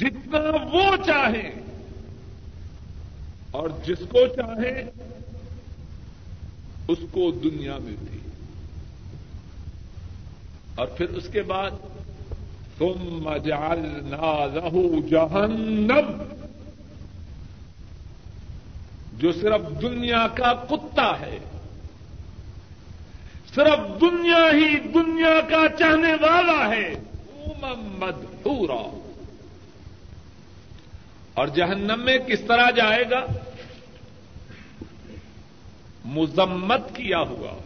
جتنا وہ چاہے اور جس کو چاہے، اس کو دنیا میں بھی اور پھر اس کے بعد تم جعلنا له جہنم، جو صرف دنیا کا کتا ہے۔ صرف دنیا ہی دنیا کا چاہنے والا ہے۔ محمد پورا اور جہنم میں کس طرح جائے گا؟ مذمت کیا ہوا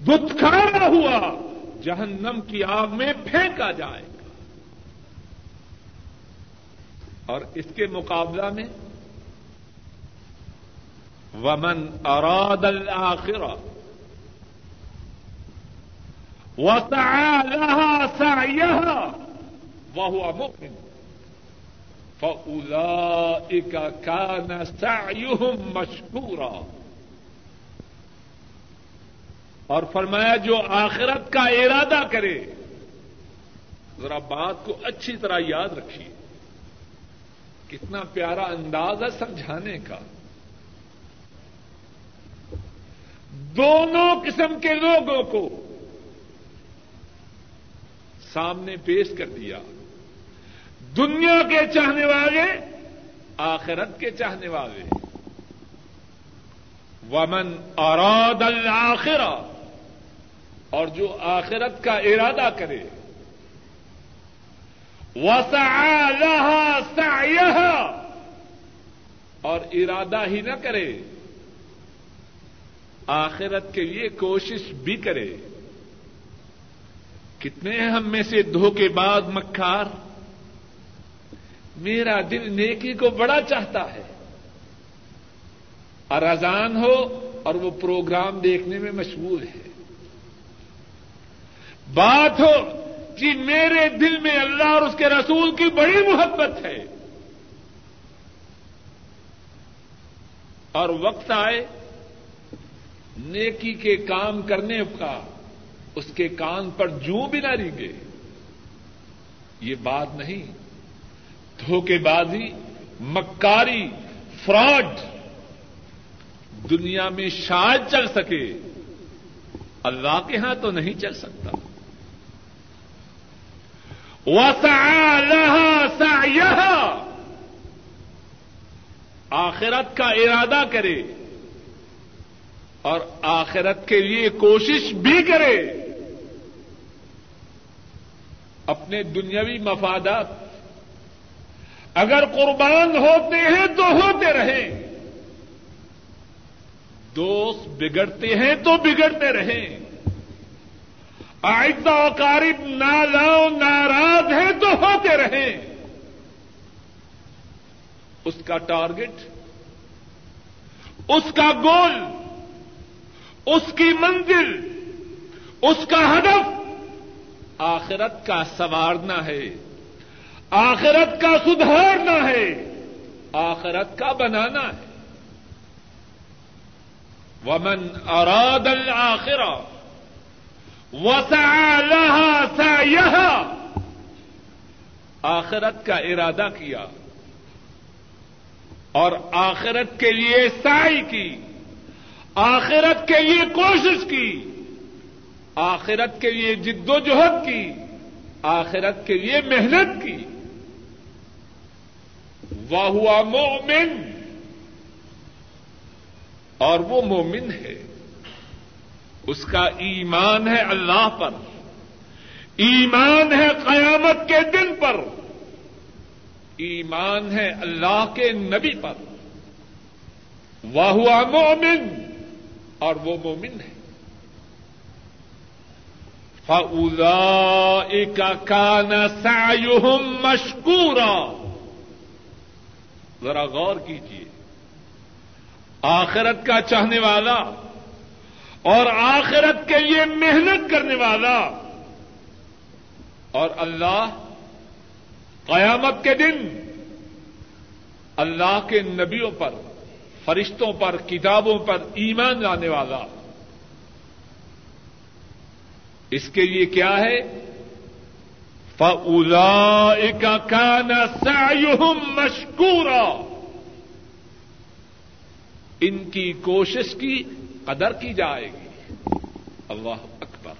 دتکارا ہوا، جہنم کی آگ میں پھینکا جائے گا۔ اور اس کے مقابلہ میں، ومن اراد الآخرہ وسعى لها سعيها، وهو مؤمن۔ فأولئك كان سعيهم مشكورا۔ اور فرمایا جو آخرت کا ارادہ کرے، ذرا بات کو اچھی طرح یاد رکھیے۔ کتنا پیارا انداز ہے سمجھانے کا۔ دونوں قسم کے لوگوں کو سامنے پیش کر دیا۔ دنیا کے چاہنے والے، آخرت کے چاہنے والے ومن اراد الآخرہ اور جو آخرت کا ارادہ کرے۔ وسعى لها سعيها، اور ارادہ ہی نہ کرے۔ آخرت کے لیے کوشش بھی کرے۔ کتنے ہم میں سے دھوکے بعد مکار میرا دل نیکی کو بڑا چاہتا ہے۔ اور اذان ہو اور وہ پروگرام دیکھنے میں مشغول ہے۔ بات ہو کہ میرے دل میں اللہ اور اس کے رسول کی بڑی محبت ہے۔ اور وقت آئے نیکی کے کام کرنے کا، اس کے کان پر جو بھی نہ رینگے یہ بات نہیں۔ دھوکے بازی، مکاری، فراڈ، دنیا میں شاید چل سکے، اللہ کے ہاں تو نہیں چل سکتا۔ سعيها۔ آخرت کا ارادہ کرے اور آخرت کے لیے کوشش بھی کرے۔ اپنے دنیاوی مفادات اگر قربان ہوتے ہیں تو ہوتے رہیں۔ دوست بگڑتے ہیں تو بگڑتے رہیں۔ آئندہ قارب نالاؤ ناراض ہیں تو ہوتے رہیں۔ اس کا ٹارگٹ، اس کا گول، اس کی منزل، اس کا ہدف آخرت کا سنوارنا ہے۔ آخرت کا سدھارنا ہے، آخرت کا بنانا ہے۔ ومن اراد الآخرہ وسعى لها سعيها، آخرت کا ارادہ کیا، اور آخرت کے لیے سائی کی، آخرت کے لیے کوشش کی، آخرت کے لیے جد و جہد کی، آخرت کے لیے محنت کی۔ وہ ہوا مومن۔ اور وہ مومن ہے۔ اس کا ایمان ہے اللہ پر۔ ایمان ہے قیامت کے دن پر۔ ایمان ہے اللہ کے نبی پر۔ وہ ہوا مومن۔ اور وہ مومن ہے۔ فلا کا کان سایوہم مشکورا ذرا غور کیجیے آخرت کا چاہنے والا اور آخرت کے لیے محنت کرنے والا اور اللہ قیامت کے دن اللہ کے نبیوں پر، فرشتوں پر، کتابوں پر ایمان لانے والا۔ اس کے لیے کیا ہے؟ فَأُولَئِكَ كَانَ سَعْيُهُمْ مَشْكُورًا۔ ان کی کوشش کی قدر کی جائے گی۔ اللہ اکبر۔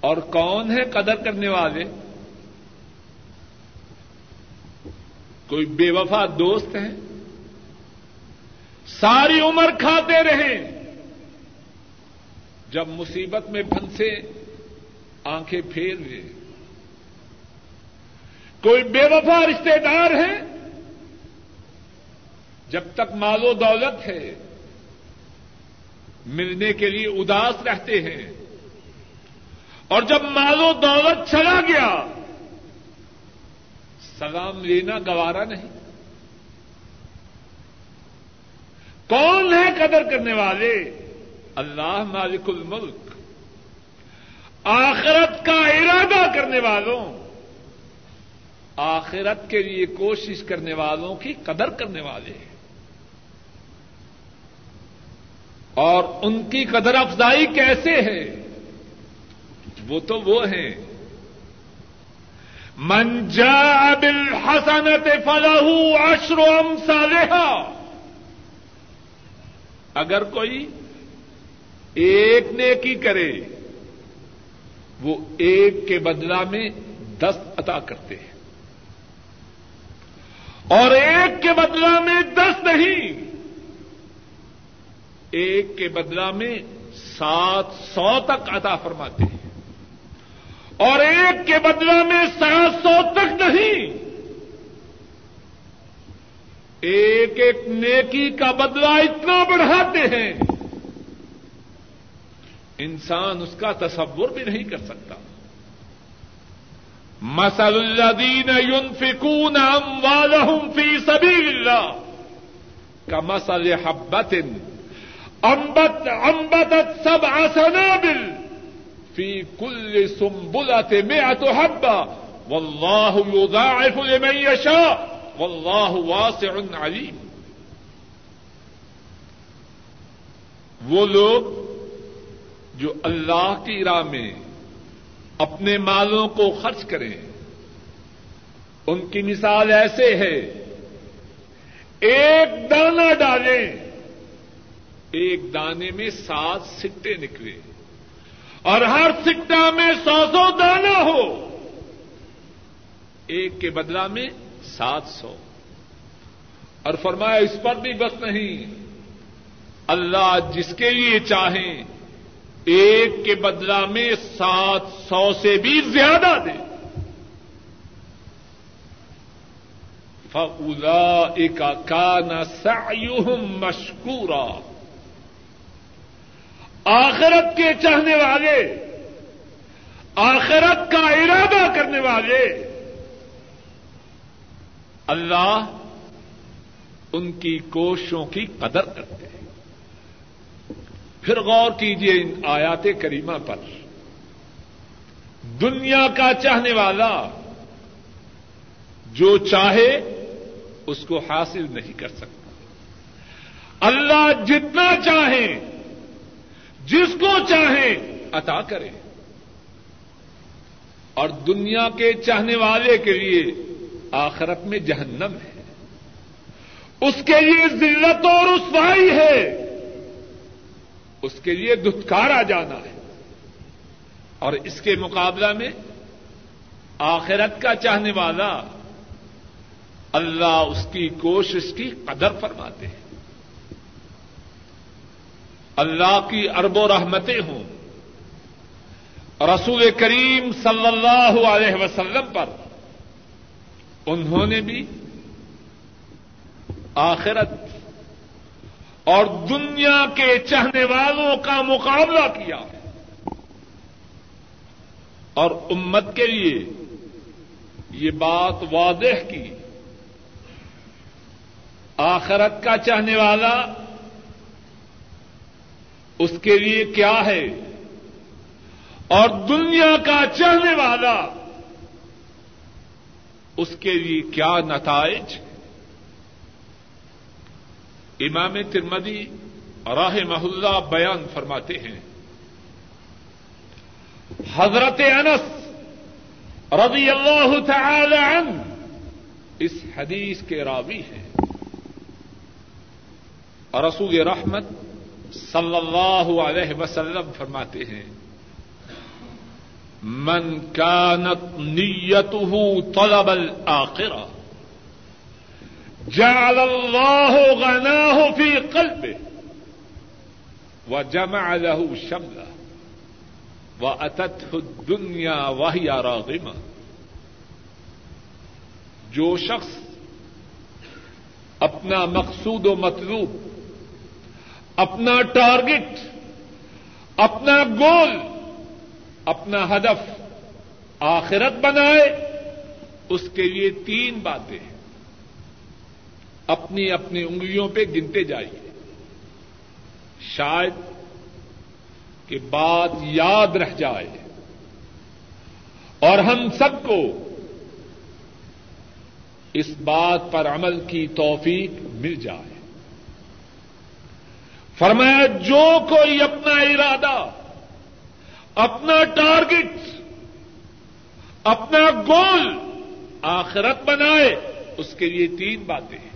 اور کون ہے قدر کرنے والے؟ کوئی بے وفا دوست ہیں؟ ساری عمر کھاتے رہیں۔ جب مصیبت میں پھنسے آنکھیں پھیر لے کوئی بے وفا رشتے دار ہیں جب تک مال و دولت ہے، ملنے کے لیے اداس رہتے ہیں۔ اور جب مال و دولت چلا گیا، سلام لینا گوارا نہیں۔ کون ہے قدر کرنے والے؟ اللہ مالک الملک۔ آخرت کا ارادہ کرنے والوں، آخرت کے لیے کوشش کرنے والوں کی قدر کرنے والے ہیں۔ اور ان کی قدر افزائی کیسے ہے؟ وہ تو وہ ہیں۔ منجا بل حسنت فلاح اشروم سالحا اگر کوئی ایک نیکی کرے وہ ایک کے بدلا میں دس عطا کرتے ہیں۔ اور ایک کے بدلا میں دس نہیں۔ ایک کے بدلا میں سات سو تک عطا فرماتے ہیں۔ اور ایک کے بدلا میں سات سو تک نہیں۔ ایک ایک نیکی کا بدلا اتنا بڑھاتے ہیں۔ انسان اس کا تصور بھی نہیں کر سکتا۔ مسل الدین ينفقون اموالهم في سبيل الله كمثل حبة انبت انبتت سبع سنابل في كل سنبلة مئة حبة والله يضاعف لمن يشاء والله واسع عليم وہ لوگ جو اللہ کی راہ میں اپنے مالوں کو خرچ کریں، ان کی مثال ایسے ہے، ایک دانہ ڈالیں، ایک دانے میں سات سکٹے نکلے اور ہر سکٹا میں سو سو دانا ہو، ایک کے بدلا میں سات سو۔ اور فرمایا، اس پر بھی بس نہیں، اللہ جس کے لیے چاہیں ایک کے بدلا میں سات سو سے بھی زیادہ دے۔ فلا ایک کا نا مشکورا آخرت کے چاہنے والے، آخرت کا ارادہ کرنے والے، اللہ ان کی کوششوں کی قدر کرتے ہیں۔ پھر غور کیجیے ان آیات کریمہ پر۔ دنیا کا چاہنے والا جو چاہے اس کو حاصل نہیں کر سکتا۔ اللہ جتنا چاہے، جس کو چاہے عطا کرے۔ اور دنیا کے چاہنے والے کے لیے آخرت میں جہنم ہے۔ اس کے لیے ذلت اور رسوائی ہے۔ اس کے لیے دھتکارا جانا ہے۔ اور اس کے مقابلہ میں آخرت کا چاہنے والا اللہ اس کی کوشش کی قدر فرماتے ہیں۔ اللہ کی ارب و رحمتیں ہوں۔ رسول کریم صلی اللہ علیہ وسلم پر انہوں نے بھی آخرت اور دنیا کے چاہنے والوں کا مقابلہ کیا اور امت کے لیے یہ بات واضح کی آخرت کا چاہنے والا اس کے لیے کیا ہے اور دنیا کا چاہنے والا اس کے لیے کیا نتائج امام ترمدی راہ محلہ بیان فرماتے ہیں۔ حضرت انس رضی اللہ تعالی عنہ اس حدیث کے راوی ہیں۔ رسول رحمت صلی اللہ علیہ وسلم فرماتے ہیں۔ من كانت نيته طلب الآخرة جعل الله غناه في قلبه وجمع له شمله وأتته الدنيا وهي راغمة. جو شخص اپنا مقصود و مطلوب، اپنا ٹارگٹ اپنا گول اپنا ہدف آخرت بنائے، اس کے لیے تین باتیں اپنی اپنی انگلیوں پہ گنتے جائیے۔ شاید کہ بات یاد رہ جائے۔ اور ہم سب کو اس بات پر عمل کی توفیق مل جائے۔ فرمایا، جو کوئی اپنا ارادہ، اپنا ٹارگٹ، اپنا گول آخرت بنائے، اس کے لیے تین باتیں ہیں۔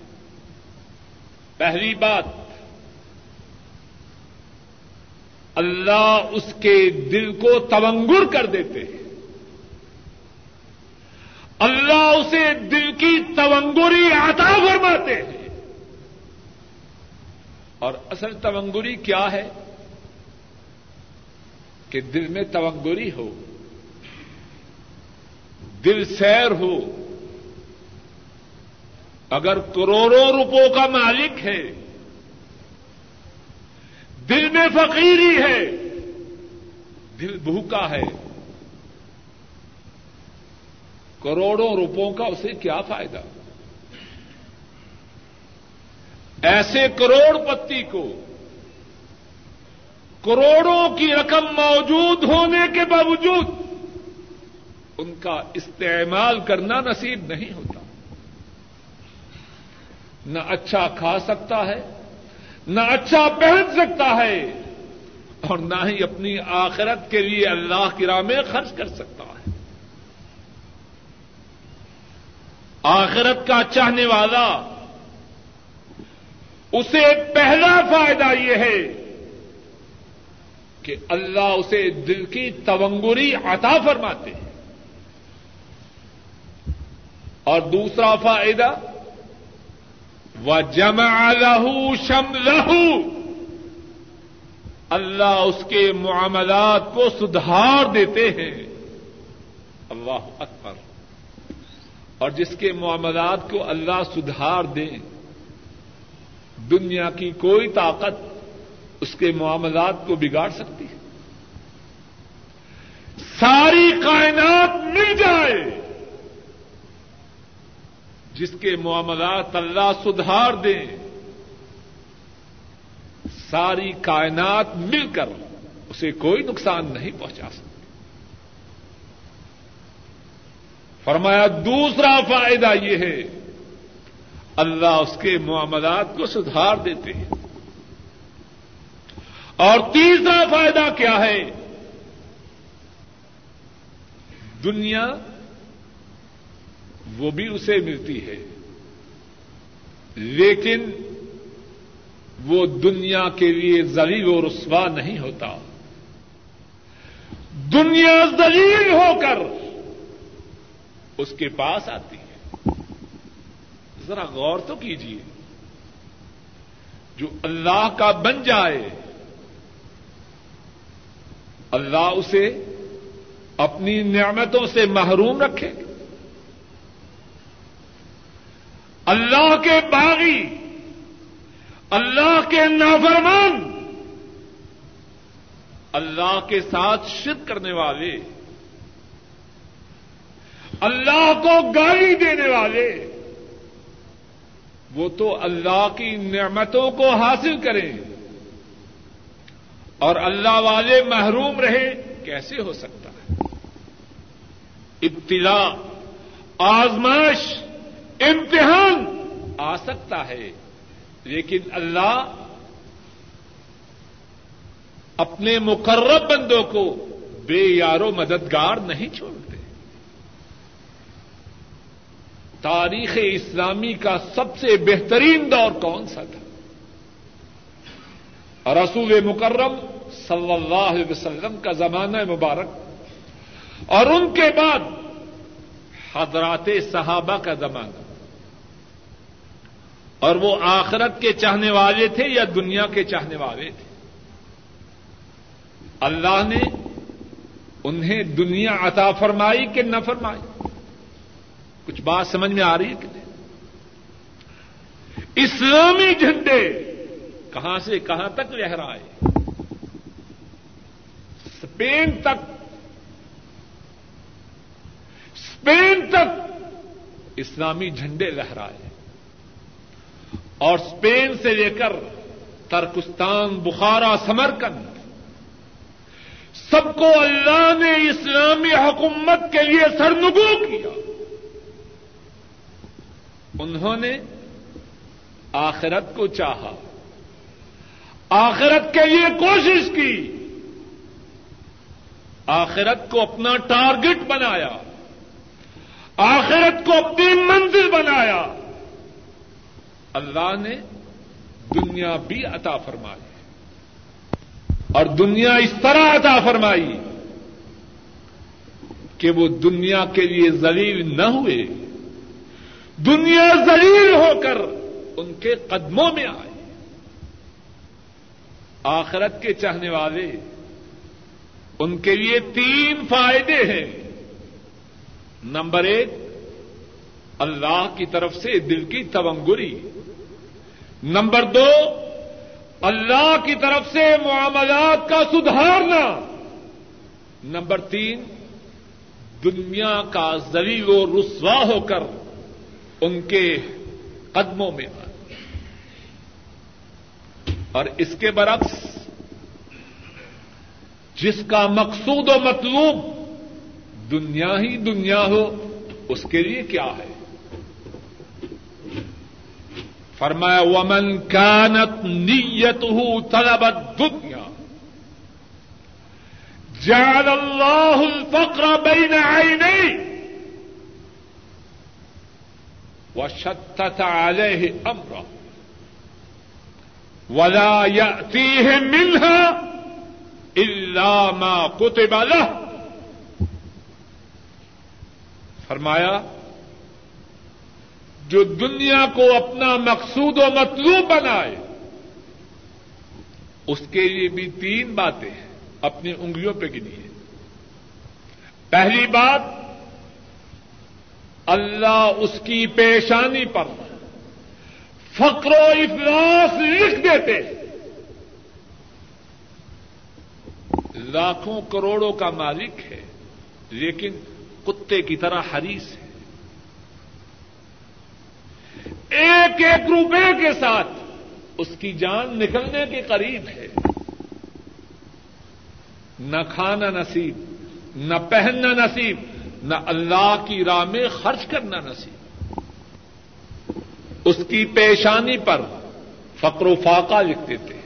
پہلی بات، اللہ اس کے دل کو تونگر کر دیتے ہیں۔ اللہ اسے دل کی تونگری عطا فرماتے ہیں۔ اور اصل تونگری کیا ہے؟ کہ دل میں تونگری ہو، دل سیر ہو اگر کروڑوں روپوں کا مالک ہے، دل میں فقیری ہے، دل بھوکا ہے، کروڑوں روپوں کا اسے کیا فائدہ؟ ایسے کروڑ پتی کو کروڑوں کی رقم موجود ہونے کے باوجود ان کا استعمال کرنا نصیب نہیں ہوتا۔ نہ اچھا کھا سکتا ہے، نہ اچھا پہن سکتا ہے، اور نہ ہی اپنی آخرت کے لیے اللہ کی راہ میں خرچ کر سکتا ہے۔ آخرت کا چاہنے والا، اسے پہلا فائدہ یہ ہے کہ اللہ اسے دل کی تونگری عطا فرماتے ہیں۔ اور دوسرا فائدہ و جمع لہو شم لہو اللہ اس کے معاملات کو سدھار دیتے ہیں۔ اللہ اکبر۔ اور جس کے معاملات کو اللہ سدھار دیں، دنیا کی کوئی طاقت اس کے معاملات کو بگاڑ سکتی ہے۔ ساری کائنات مل جائے۔ جس کے معاملات اللہ سدھار دیں، ساری کائنات مل کر اسے کوئی نقصان نہیں پہنچا سکتی۔ فرمایا، دوسرا فائدہ یہ ہے، اللہ اس کے معاملات کو سدھار دیتے ہیں۔ اور تیسرا فائدہ کیا ہے؟ دنیا وہ بھی اسے ملتی ہے۔ لیکن وہ دنیا کے لیے زلیل و رسوا نہیں ہوتا۔ دنیا زلیل ہو کر اس کے پاس آتی ہے۔ ذرا غور تو کیجیے جو اللہ کا بن جائے، اللہ اسے اپنی نعمتوں سے محروم رکھے۔ اللہ کے باغی، اللہ کے نافرمان، اللہ کے ساتھ شد کرنے والے، اللہ کو گالی دینے والے، وہ تو اللہ کی نعمتوں کو حاصل کریں۔ اور اللہ والے محروم رہے کیسے ہو سکتا ہے؟ ابتلا، آزمائش امتحان! آ سکتا ہے۔ لیکن اللہ اپنے مقرب بندوں کو بے یارو مددگار نہیں چھوڑتے۔ تاریخ اسلامی کا سب سے بہترین دور کون سا تھا؟ رسول مکرم صلی اللہ علیہ وسلم کا زمانہ مبارک۔ اور ان کے بعد حضرات صحابہ کا زمانہ۔ اور وہ آخرت کے چاہنے والے تھے یا دنیا کے چاہنے والے تھے؟ اللہ نے انہیں دنیا عطا فرمائی کہ نہ فرمائی؟ کچھ بات سمجھ میں آ رہی ہے کہ نہیں؟ اسلامی جھنڈے کہاں سے کہاں تک لہرائے اسپین تک اسپین تک اسلامی جھنڈے لہرائے اور اسپین سے لے کر ترکستان، بخارا، سمرکند۔ سب کو اللہ نے اسلامی حکومت کے لیے سرنگو کیا۔ انہوں نے آخرت کو چاہا۔ آخرت کے لیے کوشش کی۔ آخرت کو اپنا ٹارگٹ بنایا۔ آخرت کو اپنی منزل بنایا۔ اللہ نے دنیا بھی عطا فرمائی اور دنیا اس طرح عطا فرمائی کہ وہ دنیا کے لیے ذلیل نہ ہوئے۔ دنیا ذلیل ہو کر ان کے قدموں میں آئے۔ آخرت کے چاہنے والے ان کے لیے تین فائدے ہیں۔ نمبر ایک، اللہ کی طرف سے دل کی تونگری نمبر دو، اللہ کی طرف سے معاملات کا سدھارنا۔ نمبر تین، دنیا کا ذلیل و رسوا ہو کر ان کے قدموں میں آئے اور اس کے برعکس، جس کا مقصود و مطلوب دنیا ہی دنیا ہو، اس کے لیے کیا ہے؟ فرمایا، ومن کانت نیت ہو طلبت دنیا جعل اللہ الفقر بین عینی وشتت علیہ امرہ ولا يأتيه منها إلا ما كتب له۔ فرمایا جو دنیا کو اپنا مقصود و مطلوب بنائے۔ اس کے لیے بھی تین باتیں ہیں، اپنی انگلیوں پہ گنی ہے پہلی بات، اللہ اس کی پیشانی پر فقر و افلاس لکھ دیتے لاکھوں کروڑوں کا مالک ہے، لیکن کتے کی طرح حریص ہے۔ ایک ایک روپے کے ساتھ اس کی جان نکلنے کے قریب ہے۔ نہ کھانا نصیب، نہ پہننا نصیب، نہ اللہ کی راہ میں خرچ کرنا نصیب۔ اس کی پیشانی پر فقر و فاقہ لکھتے تھے۔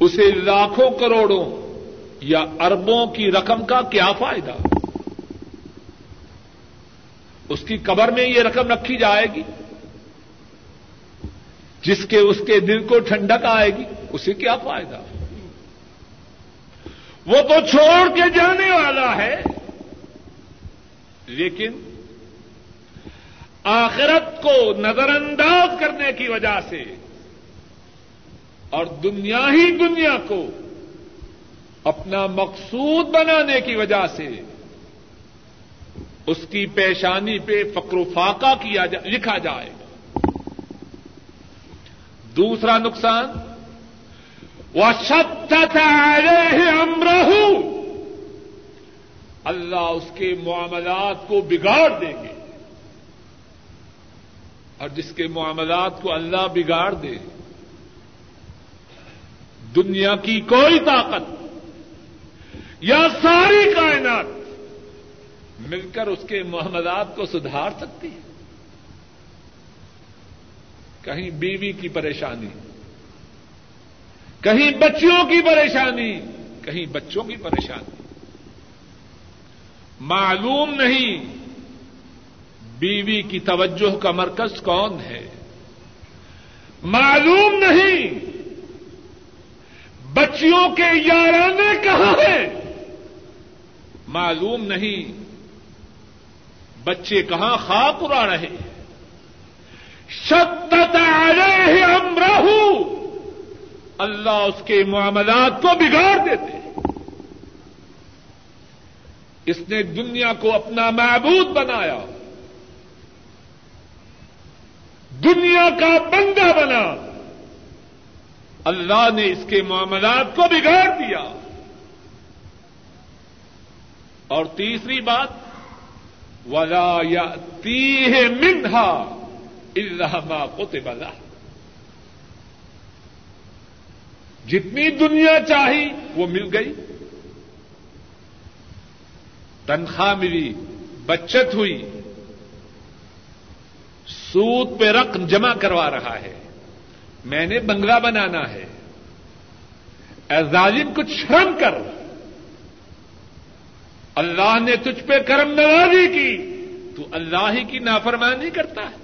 اسے لاکھوں کروڑوں یا اربوں کی رقم کا کیا فائدہ؟ اس کی قبر میں یہ رقم رکھی جائے گی جس کے اس کے دل کو ٹھنڈک آئے گی، اسے کیا فائدہ؟ وہ تو چھوڑ کے جانے والا ہے، لیکن آخرت کو نظر انداز کرنے کی وجہ سے اور دنیا ہی دنیا کو اپنا مقصود بنانے کی وجہ سے اس کی پیشانی پہ فقر و فاقہ کیا جا لکھا جائے گا۔ دوسرا نقصان وہ شب امرہ اللہ اس کے معاملات کو بگاڑ دیں گے۔ اور جس کے معاملات کو اللہ بگاڑ دے، دنیا کی کوئی طاقت یا ساری کائنات مل کر اس کے معاملات کو سدھار سکتی ہے۔ کہیں بیوی کی پریشانی، کہیں بچیوں کی پریشانی، کہیں بچوں کی پریشانی۔ معلوم نہیں بیوی کی توجہ کا مرکز کون ہے۔ معلوم نہیں بچیوں کے یارانے کہاں ہیں۔ معلوم نہیں بچے کہاں خاک اڑا رہے شدت علیہ امرہ، اللہ اس کے معاملات کو بگاڑ دیتے۔ اس نے دنیا کو اپنا معبود بنایا۔ دنیا کا بندہ بنا۔ اللہ نے اس کے معاملات کو بگاڑ دیا۔ اور تیسری بات ولا یا تیہ منہا الحما کوتے بلا جتنی دنیا چاہی وہ مل گئی. تنخواہ ملی، بچت ہوئی. سود پہ رقم جمع کروا رہا ہے. میں نے بنگلہ بنانا ہے. اے ظالم، کچھ شرم کر. اللہ نے تجھ پہ کرم نوازی کی، تو اللہ ہی کی نافرمانی کرتا ہے۔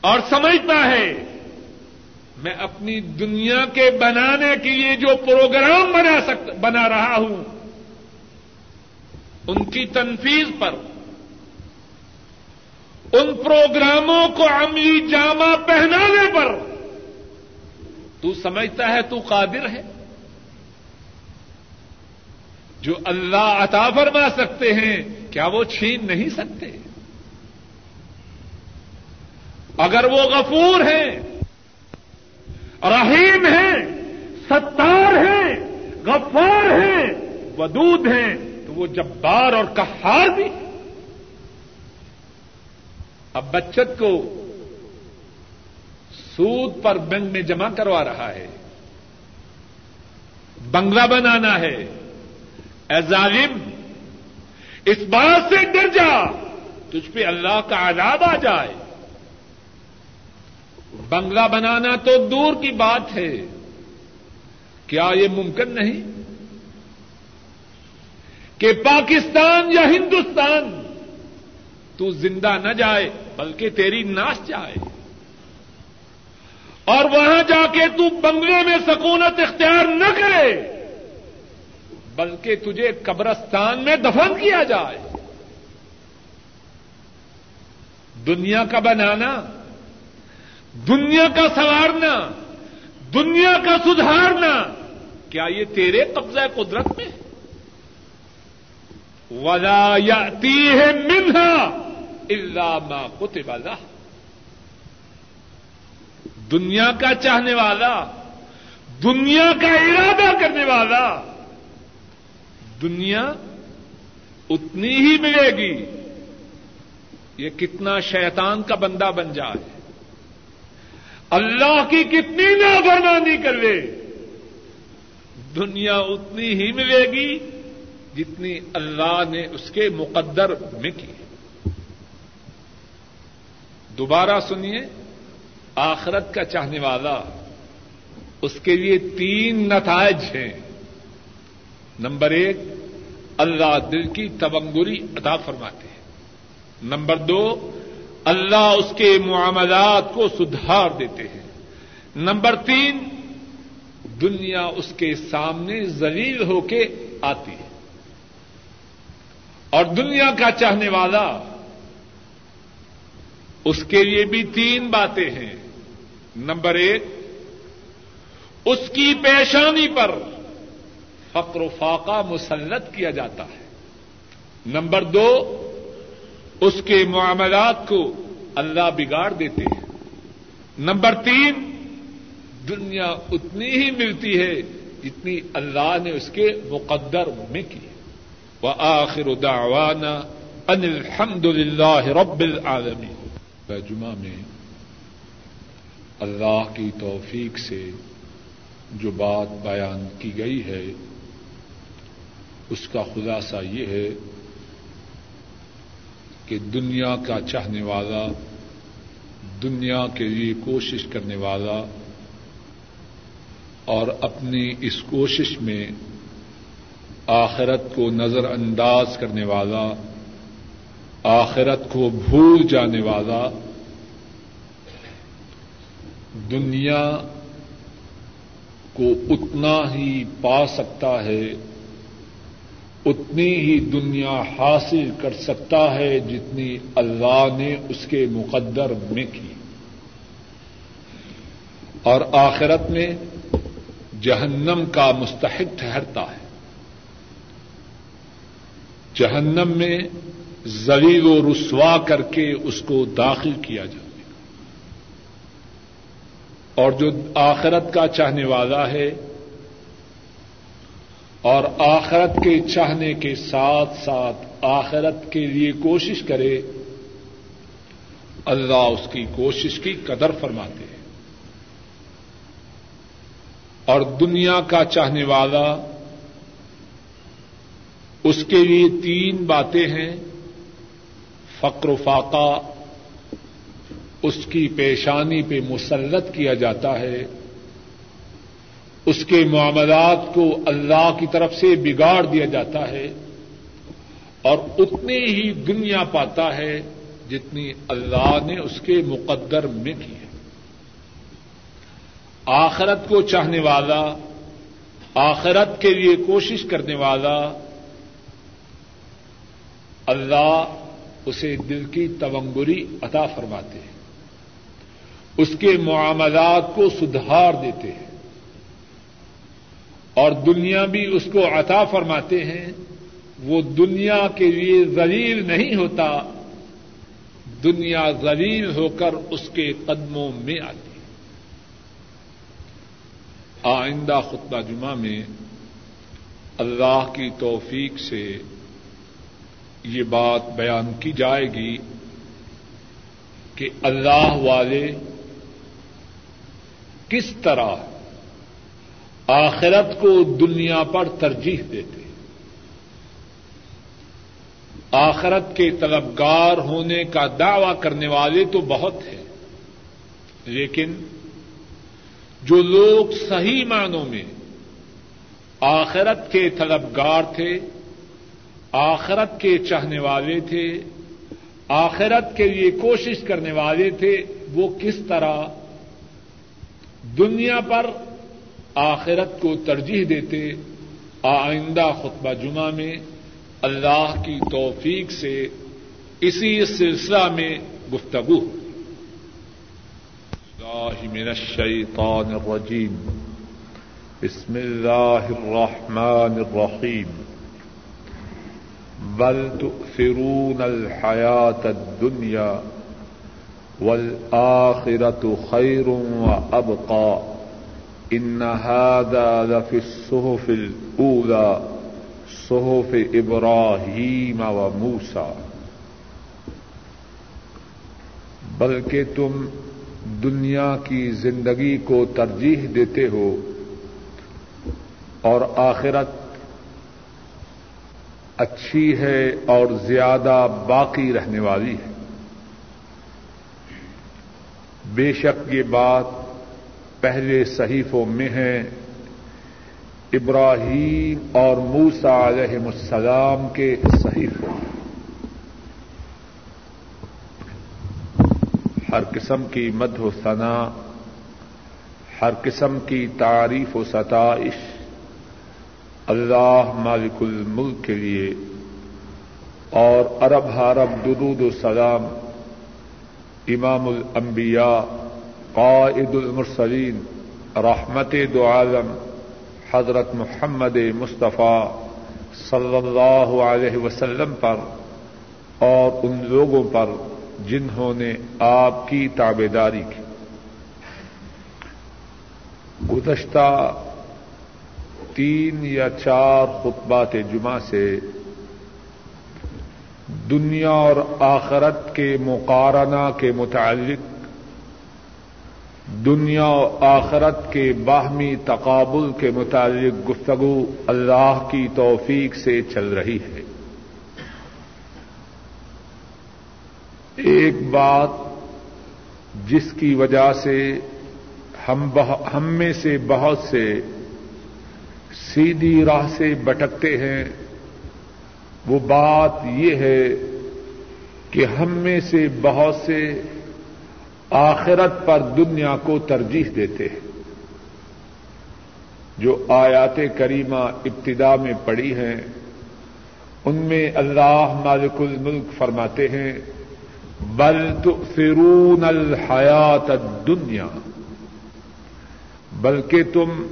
اور سمجھتا ہے، میں اپنی دنیا کے بنانے کے لیے جو پروگرام بنا سک بنا رہا ہوں، ان کی تنفیذ پر، ان پروگراموں کو عملی جامہ پہنانے پر، تو سمجھتا ہے تو قادر ہے۔ جو اللہ عطا فرما سکتے ہیں، کیا وہ چھین نہیں سکتے؟ اگر وہ غفور ہیں، رحیم ہیں، ستار ہیں، غفار ہیں، ودود ہیں، تو وہ جبار اور کہار بھی اب بچت کو سود پر بینک میں جمع کروا رہا ہے۔ بنگلہ بنانا ہے۔ اے ظالم، اس بات سے ڈر جا، تجھ پہ اللہ کا عذاب آ جائے۔ بنگلہ بنانا تو دور کی بات ہے، کیا یہ ممکن نہیں؟ کہ پاکستان یا ہندوستان، تو زندہ نہ جائے، بلکہ تیری ناش جائے۔ اور وہاں جا کے تو بنگلے میں سکونت اختیار نہ کرے۔ بلکہ تجھے قبرستان میں دفن کیا جائے۔ دنیا کا بنانا، دنیا کا سنوارنا، دنیا کا سدھارنا، کیا یہ تیرے قبضہ قدرت میں؟ ولا یا تی ہے منہا اللہ ما کتب اللہ دنیا کا چاہنے والا، دنیا کا ارادہ کرنے والا دنیا اتنی ہی ملے گی، یہ کتنا شیطان کا بندہ بن جائے۔ اللہ کی کتنی نافرمانی کر لے دنیا اتنی ہی ملے گی جتنی اللہ نے اس کے مقدر میں کی۔ دوبارہ سنیے، آخرت کا چاہنے والا اس کے لیے تین نتائج ہیں۔ نمبر ایک، اللہ دل کی تبنگری ادا فرماتے ہیں۔ نمبر دو، اللہ اس کے معاملات کو سدھار دیتے ہیں۔ نمبر تین، دنیا اس کے سامنے ذلیل ہو کے آتی ہے۔ اور دنیا کا چاہنے والا، اس کے لیے بھی تین باتیں ہیں۔ نمبر ایک، اس کی پیشانی پر فقر و فاقہ مسلط کیا جاتا ہے۔ نمبر دو، اس کے معاملات کو اللہ بگاڑ دیتے ہیں۔ نمبر تین، دنیا اتنی ہی ملتی ہے جتنی اللہ نے اس کے مقدر میں کی وہ آخر دعوانا ان الحمد للہ رب العالمی جمعہ میں اللہ کی توفیق سے جو بات بیان کی گئی ہے اس کا خلاصہ یہ ہے کہ دنیا کا چاہنے والا، دنیا کے لیے کوشش کرنے والا اور اپنی اس کوشش میں آخرت کو نظر انداز کرنے والا، آخرت کو بھول جانے والا، دنیا کو اتنا ہی پا سکتا ہے اتنی ہی دنیا حاصل کر سکتا ہے جتنی اللہ نے اس کے مقدر میں کی۔ اور آخرت میں جہنم کا مستحق ٹھہرتا ہے۔ جہنم میں زلیل و رسوا کر کے اس کو داخل کیا جائے اور جو آخرت کا چاہنے والا ہے اور آخرت کے چاہنے کے ساتھ ساتھ آخرت کے لیے کوشش کرے، اللہ اس کی کوشش کی قدر فرماتے ہیں۔ اور دنیا کا چاہنے والا، اس کے لیے تین باتیں ہیں۔ فقر و فاقہ، اس کی پیشانی پہ مسلط کیا جاتا ہے۔ اس کے معاملات کو اللہ کی طرف سے بگاڑ دیا جاتا ہے اور اتنی ہی دنیا پاتا ہے جتنی اللہ نے اس کے مقدر میں کی ہے۔ آخرت کو چاہنے والا، آخرت کے لیے کوشش کرنے والا، اللہ اسے دل کی تونگری عطا فرماتے ہیں۔ اس کے معاملات کو سدھار دیتے ہیں۔ اور دنیا بھی اس کو عطا فرماتے ہیں، وہ دنیا کے لیے ذلیل نہیں ہوتا، دنیا ذلیل ہو کر اس کے قدموں میں آتی ہے۔ آئندہ خطبہ جمعہ میں اللہ کی توفیق سے یہ بات بیان کی جائے گی کہ اللہ والے کس طرح آخرت کو دنیا پر ترجیح دیتے آخرت کے طلبگار ہونے کا دعوی کرنے والے تو بہت ہیں۔ لیکن جو لوگ صحیح معنوں میں آخرت کے طلبگار تھے، آخرت کے چاہنے والے تھے، آخرت کے لیے کوشش کرنے والے تھے، وہ کس طرح دنیا پر آخرت کو ترجیح دیتے آئندہ خطبہ جمعہ میں اللہ کی توفیق سے اسی سلسلہ میں گفتگو من الشیطان الرجیم۔ بسم اللہ الرحمن الرحیم۔ بل تؤثرون الحیات الدنیا والآخرة خير وأبقى إن هذا لفي الصحف الأولى، صحف إبراهيم وموسى. بلکہ تم دنیا کی زندگی کو ترجیح دیتے ہو اور آخرت اچھی ہے اور زیادہ باقی رہنے والی ہے۔ بے شک یہ بات پہلے صحیفوں میں ہے ابراہیم اور موسا علیہ السلام کے صحیفوں ہر قسم کی مد و ثنا، ہر قسم کی تعریف و ستائش اللہ مالک الملک کے لیے اور ارب حرب، درود و سلام امام الانبیاء قائد المرسلین، رحمت دو عالم، حضرت محمد مصطفیٰ صلی اللہ علیہ وسلم پر اور ان لوگوں پر جنہوں نے آپ کی تابے داری کی۔ گزشتہ تین یا چار خطبات جمعہ سے دنیا اور آخرت کے مقارنہ کے متعلق دنیا و آخرت کے باہمی تقابل کے متعلق گفتگو اللہ کی توفیق سے چل رہی ہے۔ ایک بات جس کی وجہ سے ہم ہم میں سے بہت سے سیدھی راہ سے بٹکتے ہیں، وہ بات یہ ہے کہ ہم میں سے بہت سے آخرت پر دنیا کو ترجیح دیتے ہیں۔ جو آیات کریمہ ابتدا میں پڑی ہیں، ان میں اللہ مالک الملک فرماتے ہیں، بل تؤثرون الحیات الدنیا۔ بلکہ تم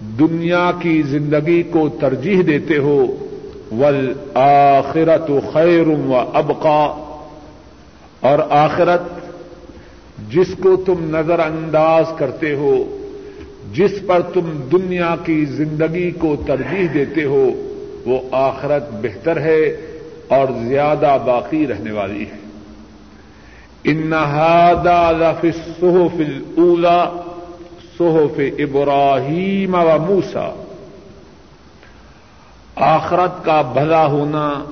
دنیا کی زندگی کو ترجیح دیتے ہو ول آخرت خیر و ابقا۔ اور آخرت جس کو تم نظر انداز کرتے ہو، جس پر تم دنیا کی زندگی کو ترجیح دیتے ہو، وہ آخرت بہتر ہے اور زیادہ باقی رہنے والی ہے۔ انہادا لفی صحف الا صحف ابراہیم و موسا آخرت کا بھلا ہونا،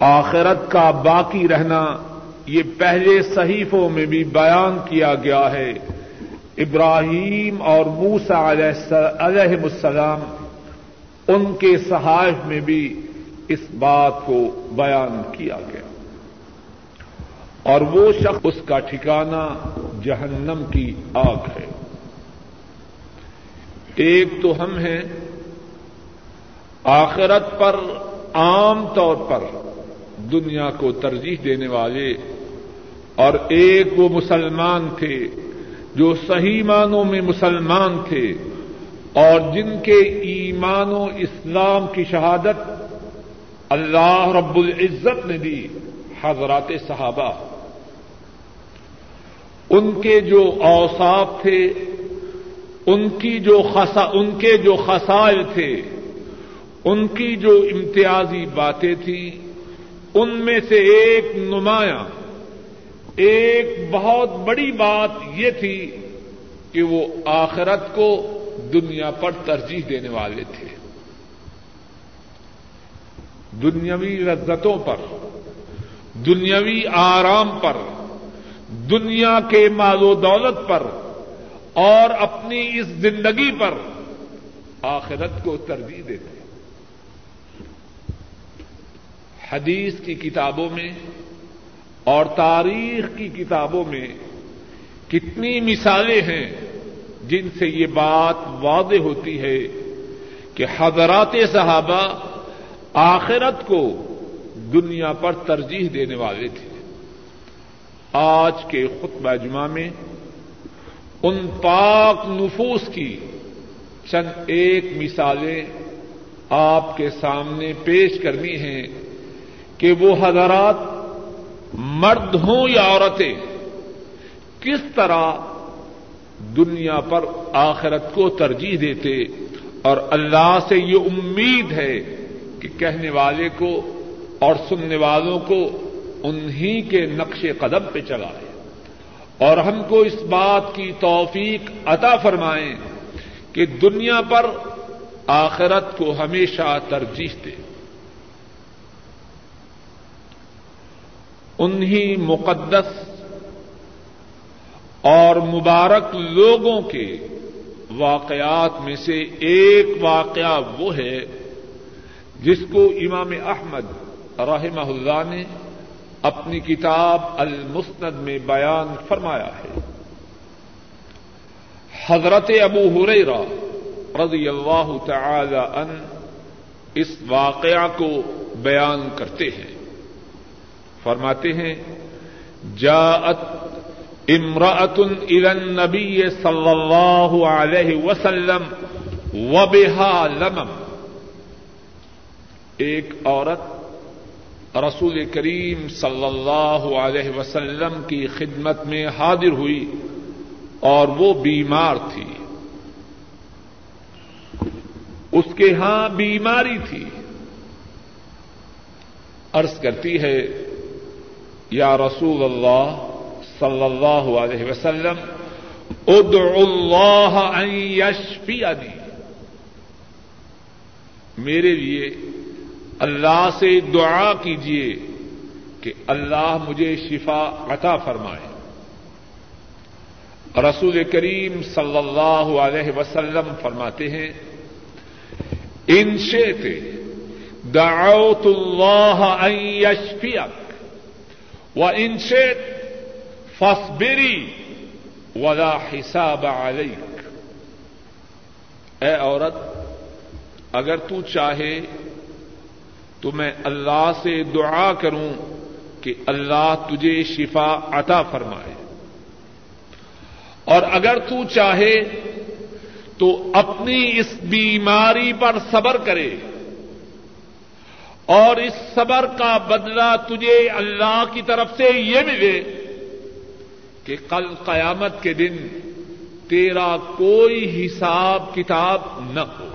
آخرت کا باقی رہنا یہ پہلے صحیفوں میں بھی بیان کیا گیا ہے۔ ابراہیم اور موسا علیہ السلام ان کے صحائف میں بھی اس بات کو بیان کیا گیا۔ اور وہ شخص اس کا ٹھکانہ جہنم کی آگ ہے۔ ایک تو ہم ہیں، آخرت پر عام طور پر دنیا کو ترجیح دینے والے اور ایک وہ مسلمان تھے جو صحیح معنوں میں مسلمان تھے اور جن کے ایمان و اسلام کی شہادت اللہ رب العزت نے دی، حضرات صحابہ۔ ان کے جو اوصاف تھے، ان کی جو خسا ان کے جو خسائل تھے، ان کی جو امتیازی باتیں تھیں، ان میں سے ایک نمایاں ایک بہت بڑی بات یہ تھی کہ وہ آخرت کو دنیا پر ترجیح دینے والے تھے۔ دنیاوی لذتوں پر، دنیاوی آرام پر، دنیا کے مال و دولت پر اور اپنی اس زندگی پر آخرت کو ترجیح دیتے۔ حدیث کی کتابوں میں اور تاریخ کی کتابوں میں کتنی مثالیں ہیں جن سے یہ بات واضح ہوتی ہے کہ حضرات صحابہ آخرت کو دنیا پر ترجیح دینے والے تھے۔ آج کے خطبہ جمعہ میں ان پاک نفوس کی چند ایک مثالیں آپ کے سامنے پیش کرنی ہیں کہ وہ حضرات مرد ہوں یا عورتیں، کس طرح دنیا پر آخرت کو ترجیح دیتے اور اللہ سے یہ امید ہے کہ کہنے والے کو اور سننے والوں کو انہی کے نقش قدم پہ چلائے۔ اور ہم کو اس بات کی توفیق عطا فرمائیں کہ دنیا پر آخرت کو ہمیشہ ترجیح دے۔ انہی مقدس اور مبارک لوگوں کے واقعات میں سے ایک واقعہ وہ ہے جس کو امام احمد رحمہ اللہ نے اپنی کتاب المسند میں بیان فرمایا ہے۔ حضرت ابو ہریرا رضی اللہ تعالی ان اس واقعہ کو بیان کرتے ہیں۔ فرماتے ہیں، جاءت امراۃ الى النبی صلی اللہ علیہ وسلم وبها لمم۔ ایک عورت رسول کریم صلی اللہ علیہ وسلم کی خدمت میں حاضر ہوئی اور وہ بیمار تھی۔ اس کے ہاں بیماری تھی۔ عرض کرتی ہے یا رسول اللہ صلی اللہ علیہ وسلم، ادعو اللہ ان یشفینی میرے لیے اللہ سے دعا کیجیے کہ اللہ مجھے شفا عطا فرمائے۔ رسول کریم صلی اللہ علیہ وسلم فرماتے ہیں، ان شیت دعوت اللہ ان یشفیک و انشیت فصبری ولا حساب علیک اے عورت، اگر تو چاہے تو میں اللہ سے دعا کروں کہ اللہ تجھے شفا عطا فرمائے۔ اور اگر تو چاہے تو اپنی اس بیماری پر صبر کرے۔ اور اس صبر کا بدلہ تجھے اللہ کی طرف سے یہ ملے کہ کل قیامت کے دن تیرا کوئی حساب کتاب نہ ہو۔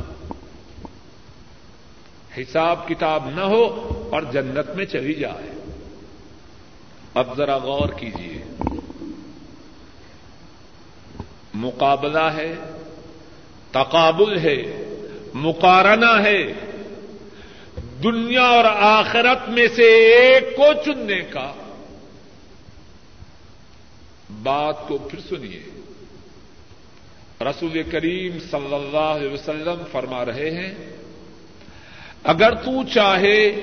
حساب کتاب نہ ہو اور جنت میں چلی جائے اب ذرا غور کیجیے مقابلہ ہے، تقابل ہے، مقارنہ ہے۔ دنیا اور آخرت میں سے ایک کو چننے کا۔ بات کو پھر سنیے۔ رسول کریم صلی اللہ علیہ وسلم فرما رہے ہیں، اگر تو چاہے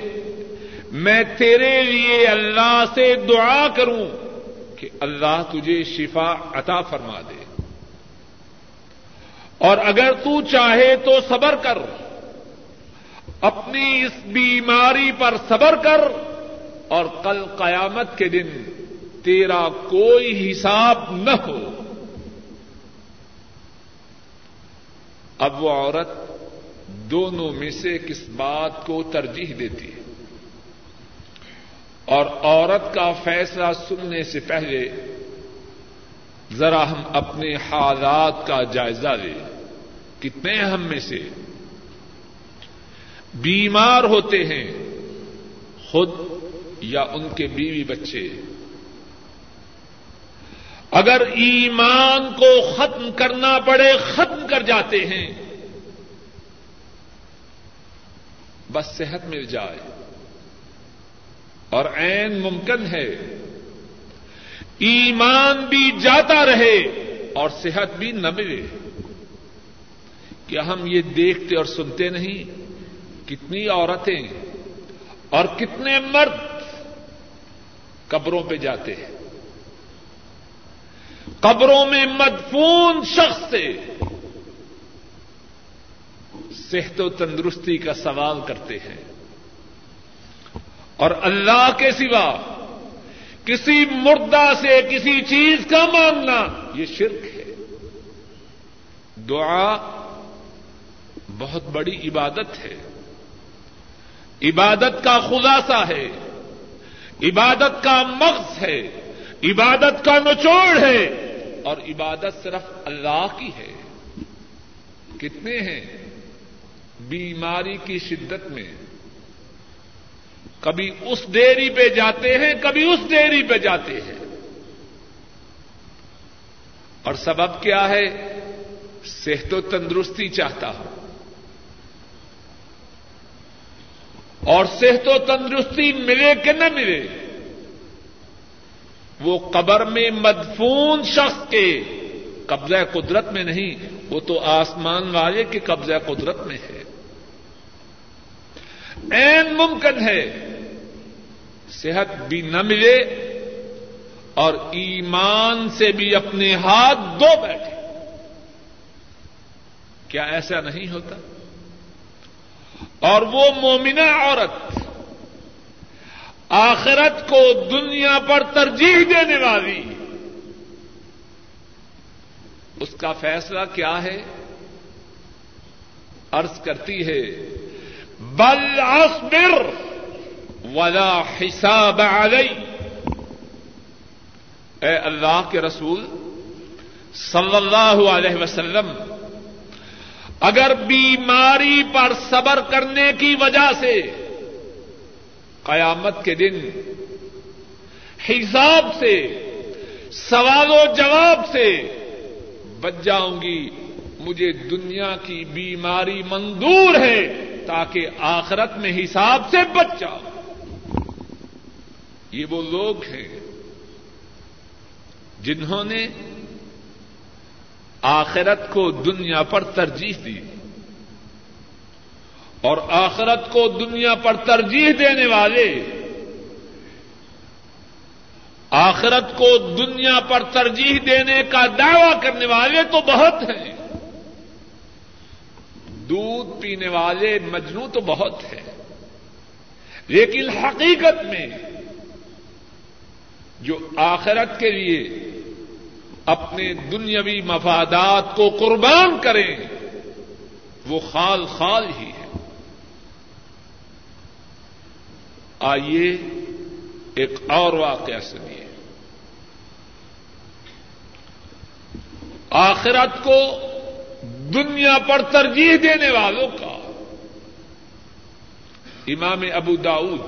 میں تیرے لیے اللہ سے دعا کروں کہ اللہ تجھے شفا عطا فرما دے۔ اور اگر تو چاہے تو صبر کر۔ اپنی اس بیماری پر صبر کر اور کل قیامت کے دن تیرا کوئی حساب نہ ہو۔ اب وہ عورت دونوں میں سے کس بات کو ترجیح دیتی ہے؟ اور عورت کا فیصلہ سننے سے پہلے ذرا ہم اپنے حالات کا جائزہ لیں۔ کتنے ہم میں سے؟ بیمار ہوتے ہیں، خود یا ان کے بیوی بچے۔ اگر ایمان کو ختم کرنا پڑے، ختم کر جاتے ہیں۔ بس صحت مل جائے۔ اور عین ممکن ہے۔ ایمان بھی جاتا رہے اور صحت بھی نہ ملے۔ کیا ہم یہ دیکھتے اور سنتے نہیں؟ کتنی عورتیں اور کتنے مرد قبروں پہ جاتے ہیں۔ قبروں میں مدفون شخص سے صحت و تندرستی کا سوال کرتے ہیں۔ اور اللہ کے سوا کسی مردہ سے کسی چیز کا مانگنا یہ شرک ہے۔ دعا بہت بڑی عبادت ہے۔ عبادت کا خلاصہ ہے، عبادت کا مغز ہے، عبادت کا نچوڑ ہے، اور عبادت صرف اللہ کی ہے۔ کتنے ہیں بیماری کی شدت میں؟ کبھی اس ڈیری پہ جاتے ہیں، کبھی اس ڈیری پہ جاتے ہیں۔ اور سبب کیا ہے؟ صحت و تندرستی چاہتا ہوں۔ اور صحت و تندرستی ملے کہ نہ ملے، وہ قبر میں مدفون شخص کے قبضہ قدرت میں نہیں، وہ تو آسمان والے کے قبضہ قدرت میں ہے۔ این ممکن ہے صحت بھی نہ ملے اور ایمان سے بھی اپنے ہاتھ دو بیٹھے۔ کیا ایسا نہیں ہوتا؟ اور وہ مومنہ عورت آخرت کو دنیا پر ترجیح دینے والی اس کا فیصلہ کیا ہے؟ ارض کرتی ہے، بل اصبر ولا حساب علی۔ اے اللہ کے رسول صلی اللہ علیہ وسلم اگر بیماری پر صبر کرنے کی وجہ سے قیامت کے دن حساب سے، سوال و جواب سے بچ جاؤں گی، مجھے دنیا کی بیماری منظور ہے تاکہ آخرت میں حساب سے بچ جاؤ یہ وہ لوگ ہیں جنہوں نے آخرت کو دنیا پر ترجیح دی۔ اور آخرت کو دنیا پر ترجیح دینے والے، آخرت کو دنیا پر ترجیح دینے کا دعوی کرنے والے تو بہت ہیں۔ دودھ پینے والے مجنو تو بہت ہیں۔ لیکن حقیقت میں جو آخرت کے لیے اپنے دنیاوی مفادات کو قربان کریں، وہ خال خال ہی ہے۔ آئیے ایک اور واقعہ سنیے۔ آخرت کو دنیا پر ترجیح دینے والوں کا۔ امام ابو داؤد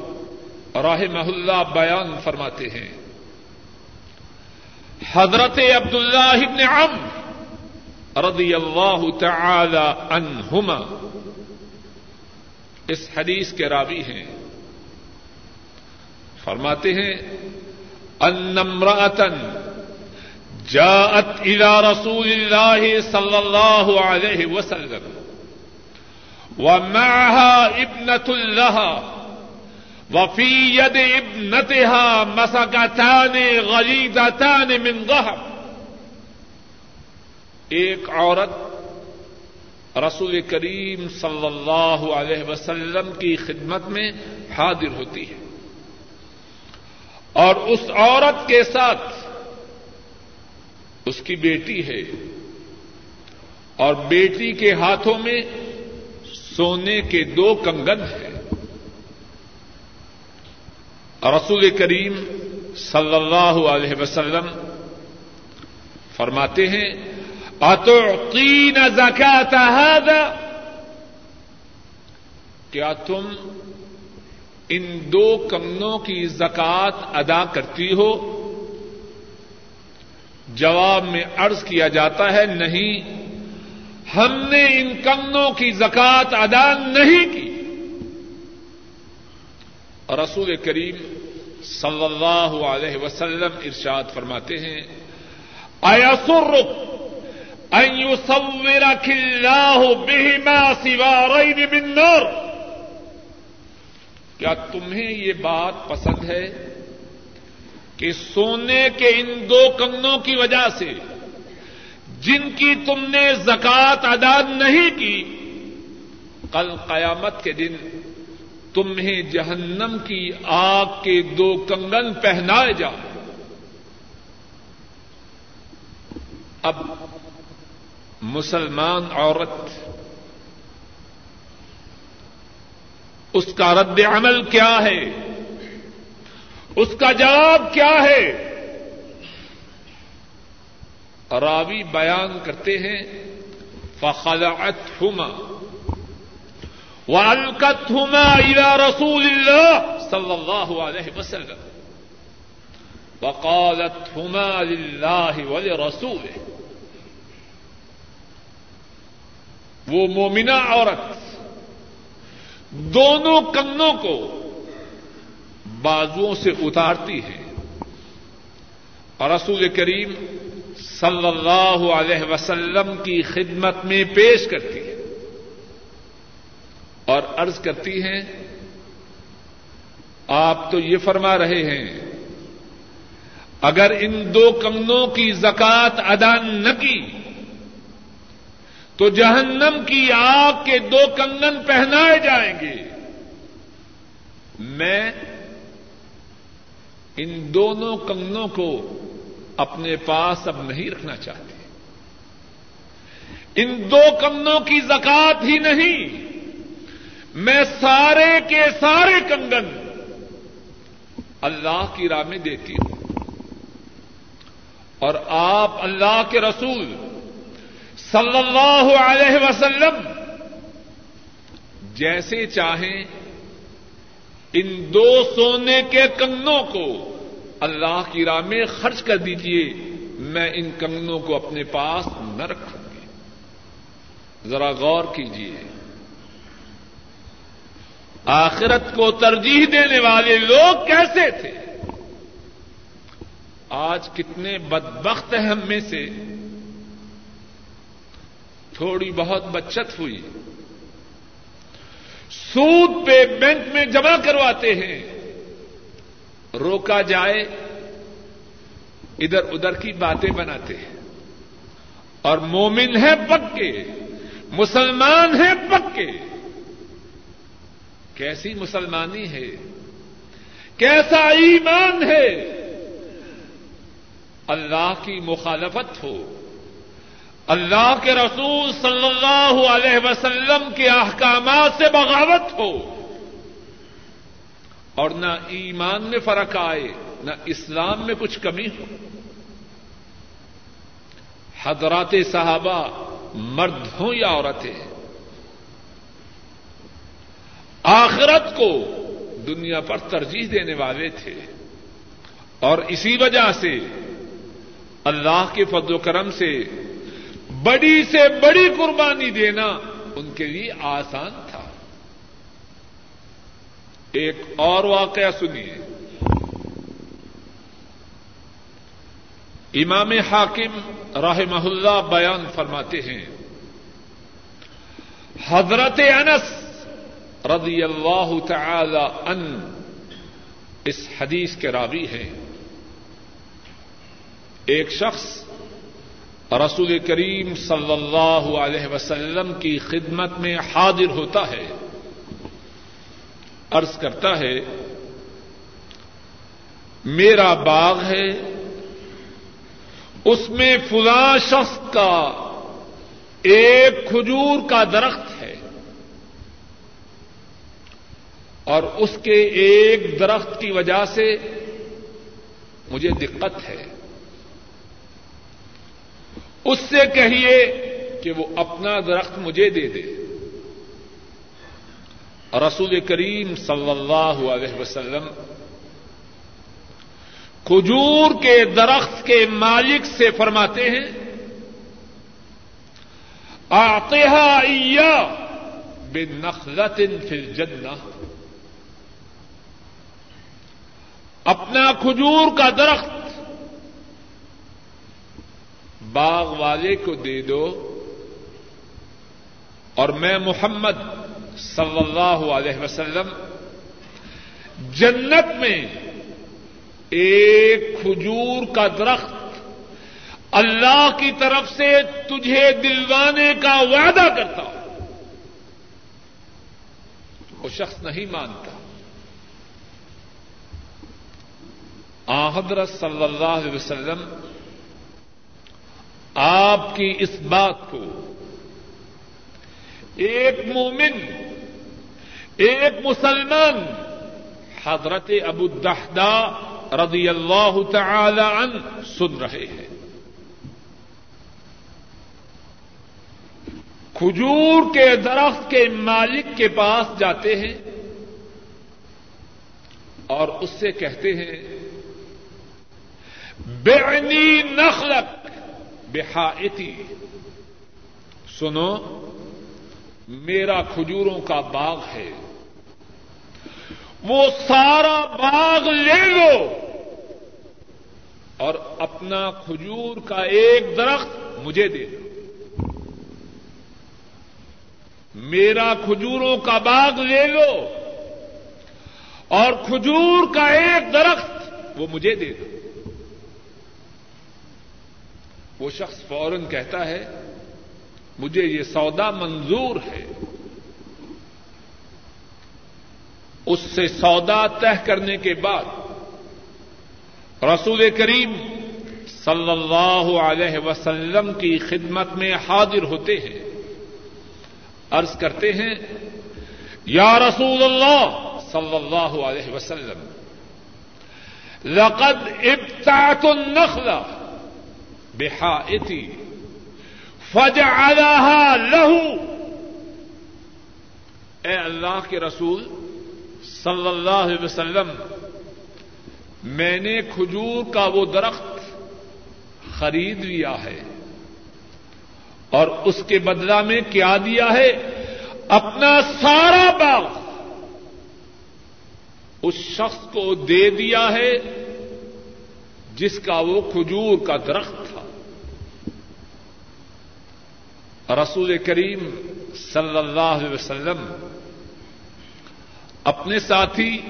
رحمہ اللہ بیان فرماتے ہیں حضرت عبد اللہ ابن عم رضی اللہ تعالی عنہما اس حدیث کے راوی ہیں۔ فرماتے ہیں انمراتن جاءت الى رسول الله صلى الله عليه وسلم ومعها ابنة لها وفي يد ابنتها مسكتان غليظتان من ذهب. ایک عورت رسول کریم صلی اللہ علیہ وسلم کی خدمت میں حاضر ہوتی ہے اور اس عورت کے ساتھ اس کی بیٹی ہے اور بیٹی کے ہاتھوں میں سونے کے دو کنگن ہیں۔ رسول کریم صلی اللہ علیہ وسلم فرماتے ہیں، اتعطین زکات هذا؟ کیا تم ان دو کنگنوں کی زکات ادا کرتی ہو؟ جواب میں عرض کیا جاتا ہے، نہیں، ہم نے ان کنگنوں کی زکات ادا نہیں کی۔ رسول کریم صلی اللہ علیہ وسلم ارشاد فرماتے ہیں ان يصورك الله بهما سوارين من نار کیا تمہیں یہ بات پسند ہے کہ سونے کے ان دو کنگنوں کی وجہ سے جن کی تم نے زکات ادا نہیں کی، کل قیامت کے دن تمہیں جہنم کی آگ کے دو کنگن پہنائے جا۔ اب مسلمان عورت اس کا رد عمل کیا ہے؟ اس کا جواب کیا ہے؟ راوی بیان کرتے ہیں فخلعت ہما والکت ہما الى رسول اللہ صلی اللہ علیہ وسلم. وقالت ہما للہ ولرسوله. وہ مومنا عورت دونوں کنگنوں کو بازوؤں سے اتارتی ہے اور رسول کریم صلی اللہ علیہ وسلم کی خدمت میں پیش کرتی ہے۔ اور عرض کرتی ہیں، آپ تو یہ فرما رہے ہیں، اگر ان دو کنگنوں کی زکات ادا نہ کی، تو جہنم کی آگ کے دو کنگن پہنائے جائیں گے۔ میں ان دونوں کنگنوں کو اپنے پاس اب نہیں رکھنا چاہتی۔ ان دو کنگنوں کی زکات ہی نہیں۔ میں سارے کے سارے کنگن اللہ کی راہ میں دیتی ہوں۔ اور آپ اللہ کے رسول صلی اللہ علیہ وسلم جیسے چاہیں ان دو سونے کے کنگنوں کو اللہ کی راہ میں خرچ کر دیجیے میں ان کنگنوں کو اپنے پاس نہ رکھوں گی۔ ذرا غور کیجیے آخرت کو ترجیح دینے والے لوگ کیسے تھے؟ آج کتنے بدبخت ہیں ہم میں سے۔ تھوڑی بہت بچت ہوئی۔ سود پہ بینک میں جمع کرواتے ہیں۔ روکا جائے، ادھر ادھر کی باتیں بناتے ہیں۔ اور مومن ہے پکے، مسلمان ہے پکے۔ کیسی مسلمانی ہے؟ کیسا ایمان ہے؟ اللہ کی مخالفت ہو۔ اللہ کے رسول صلی اللہ علیہ وسلم کے احکامات سے بغاوت ہو۔ اور نہ ایمان میں فرق آئے، نہ اسلام میں کچھ کمی ہو۔ حضرات صحابہ مرد ہوں یا عورتیں؟ آخرت کو دنیا پر ترجیح دینے والے تھے۔ اور اسی وجہ سے اللہ کے فضل و کرم سے بڑی سے بڑی قربانی دینا ان کے لیے آسان تھا۔ ایک اور واقعہ سنیے۔ امام حاکم راہ اللہ بیان فرماتے ہیں۔ حضرت انس رضی اللہ تعالی ان اس حدیث کے راوی ہیں۔ ایک شخص رسول کریم صلی اللہ علیہ وسلم کی خدمت میں حاضر ہوتا ہے۔ عرض کرتا ہے، میرا باغ ہے، اس میں فلاں شخص کا ایک کھجور کا درخت ہے اور اس کے ایک درخت کی وجہ سے مجھے دقت ہے۔ اس سے کہیے کہ وہ اپنا درخت مجھے دے دے۔ رسول کریم صلی اللہ علیہ وسلم کھجور کے درخت کے مالک سے فرماتے ہیں آتحا بے نخلت فل جنہ اپنا کھجور کا درخت باغ والے کو دے دو اور میں محمد صلی اللہ علیہ وسلم جنت میں ایک کھجور کا درخت اللہ کی طرف سے تجھے دلوانے کا وعدہ کرتا ہوں۔ وہ شخص نہیں مانتا۔ حضرت صلی اللہ علیہ وسلم، آپ کی اس بات کو ایک مومن، ایک مسلمان، حضرت ابو الدہدا رضی اللہ تعالی عنہ سن رہے ہیں۔ کھجور کے درخت کے مالک کے پاس جاتے ہیں اور اس سے کہتے ہیں بےنی نخلق بحائتی سنو، میرا کھجوروں کا باغ ہے۔ وہ سارا باغ لے لو۔ اور اپنا کھجور کا ایک درخت مجھے دے دو۔ میرا کھجوروں کا باغ لے لو۔ اور کھجور کا ایک درخت وہ مجھے دے دو۔ وہ شخص فوراً کہتا ہے، مجھے یہ سودا منظور ہے۔ اس سے سودا طے کرنے کے بعد رسول کریم صلی اللہ علیہ وسلم کی خدمت میں حاضر ہوتے ہیں۔ عرض کرتے ہیں، یا رسول اللہ صلی اللہ علیہ وسلم، لقد ابتعت النخل بحائتی فجعلها له اے اللہ کے رسول صلی اللہ علیہ وسلم، میں نے کھجور کا وہ درخت خرید لیا ہے اور اس کے بدلا میں کیا دیا ہے؟ اپنا سارا باغ۔ اس شخص کو دے دیا ہے جس کا وہ کھجور کا درخت تھا رسول کریم صلی اللہ علیہ وسلم، اپنے ساتھی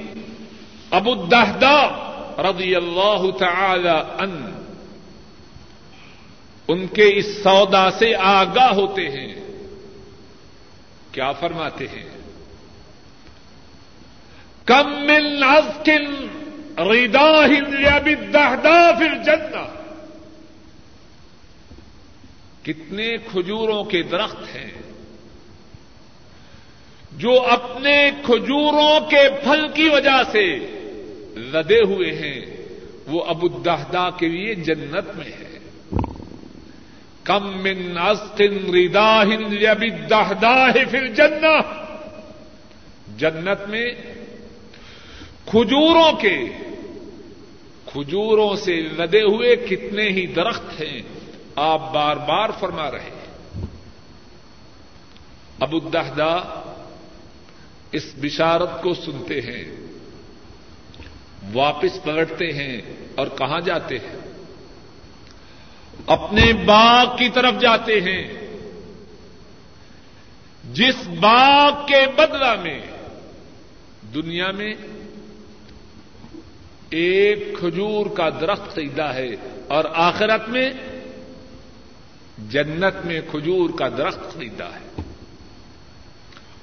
ابو الدہدا رضی اللہ تعالی ان ان کے اس سودا سے آگاہ ہوتے ہیں۔ کیا فرماتے ہیں؟ کم من ازکن ریدا دہدا پھر جنہ کتنے کھجوروں کے درخت ہیں جو اپنے کھجوروں کے پھل کی وجہ سے لدے ہوئے ہیں، وہ ابو دہدا کے لیے جنت میں ہے کم من استن ریدا ابی دہدا پھر جنہ جنت میں کھجوروں کے، کھجوروں سے لدے ہوئے کتنے ہی درخت ہیں۔ آپ بار بار فرما رہے ہیں۔ ابو الدہدا اس بشارت کو سنتے ہیں، واپس پلٹتے ہیں اور کہاں جاتے ہیں؟ اپنے باغ کی طرف جاتے ہیں۔ جس باغ کے بدلہ میں دنیا میں ایک کھجور کا درخت خریدا ہے اور آخرت میں جنت میں کھجور کا درخت خریدا ہے۔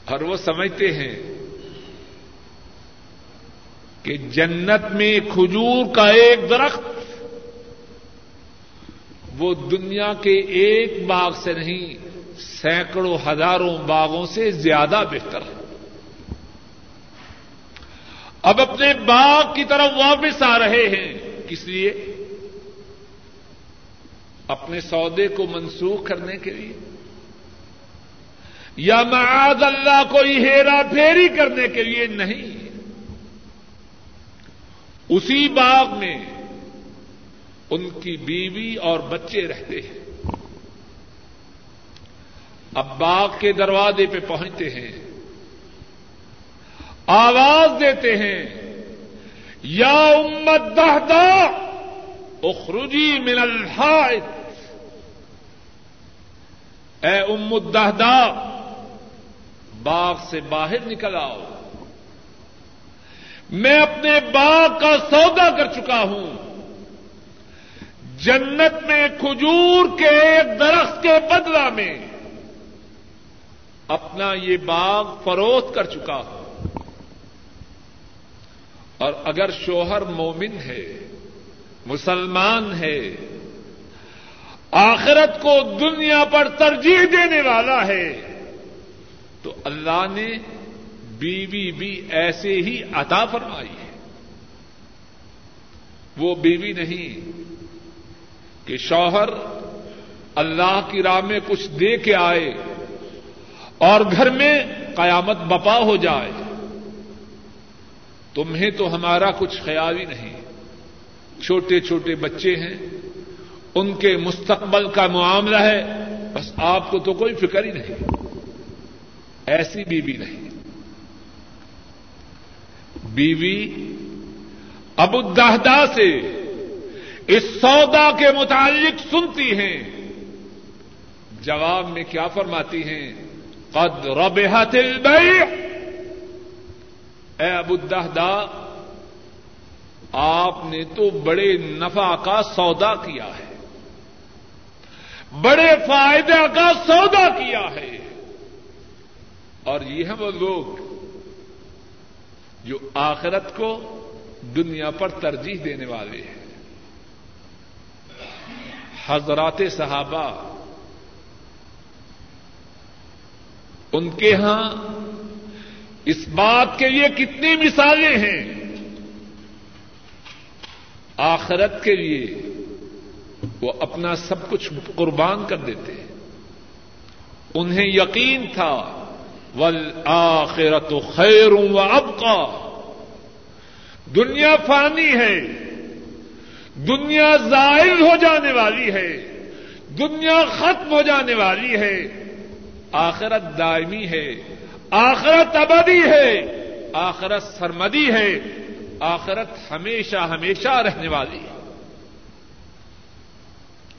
اور وہ سمجھتے ہیں کہ جنت میں کھجور کا ایک درخت وہ دنیا کے ایک باغ سے نہیں، سینکڑوں ہزاروں باغوں سے زیادہ بہتر ہے۔ اب اپنے باغ کی طرف واپس آ رہے ہیں۔ کس لیے؟ اپنے سودے کو منسوخ کرنے کے لیے۔ یا معاذ اللہ کو ہیرا پھیری کرنے کے لیے نہیں۔ اسی باغ میں ان کی بیوی اور بچے رہتے ہیں۔ اب باغ کے دروازے پہ پہنچتے ہیں۔ آواز دیتے ہیں۔ یا امت دہدا اخرجی من الحائط۔ اے ام الدہدا باغ سے باہر نکل آؤ۔ میں اپنے باغ کا سودا کر چکا ہوں۔ جنت میں کھجور کے درخت کے بدلا میں اپنا یہ باغ فروخت کر چکا ہوں۔ اور اگر شوہر مومن ہے، مسلمان ہے آخرت کو دنیا پر ترجیح دینے والا ہے۔ تو اللہ نے بیوی بھی ایسے ہی عطا فرمائی ہے۔ وہ بیوی نہیں کہ شوہر اللہ کی راہ میں کچھ دے کے آئے اور گھر میں قیامت بپا ہو جائے۔ تمہیں تو ہمارا کچھ خیال ہی نہیں۔ چھوٹے چھوٹے بچے ہیں۔ ان کے مستقبل کا معاملہ ہے، بس آپ کو تو کوئی فکر ہی نہیں۔ ایسی بیوی نہیں۔ بیوی ابو دہدا سے اس سودا کے متعلق سنتی ہیں۔ جواب میں کیا فرماتی ہیں؟ قد ربحت البیع۔ اے ابو دہدا آپ نے تو بڑے نفع کا سودا کیا ہے۔ بڑے فائدہ کا سودا کیا ہے۔ اور یہ ہیں وہ لوگ جو آخرت کو دنیا پر ترجیح دینے والے ہیں۔ حضرات صحابہ، ان کے ہاں اس بات کے لیے کتنی مثالیں ہیں۔ آخرت کے لیے وہ اپنا سب کچھ قربان کر دیتے انہیں یقین تھا ول آخرت خیر و اب کا دنیا فانی ہے، دنیا زائل ہو جانے والی ہے، دنیا ختم ہو جانے والی ہے۔ آخرت دائمی ہے، آخرت ابدی ہے، آخرت سرمدی ہے، آخرت ہمیشہ ہمیشہ رہنے والی ہے۔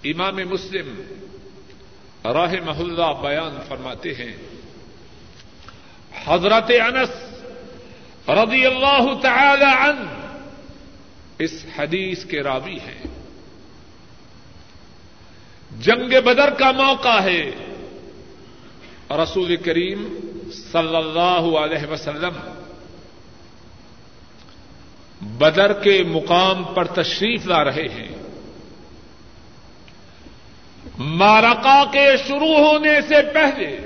امام مسلم راہ محلہ بیان فرماتے ہیں۔ حضرت انس رضی اللہ تعالی عنہ اس حدیث کے راوی ہیں۔ جنگ بدر کا موقع ہے۔ رسول کریم صلی اللہ علیہ وسلم بدر کے مقام پر تشریف لا رہے ہیں۔ مارکا کے شروع ہونے سے پہلے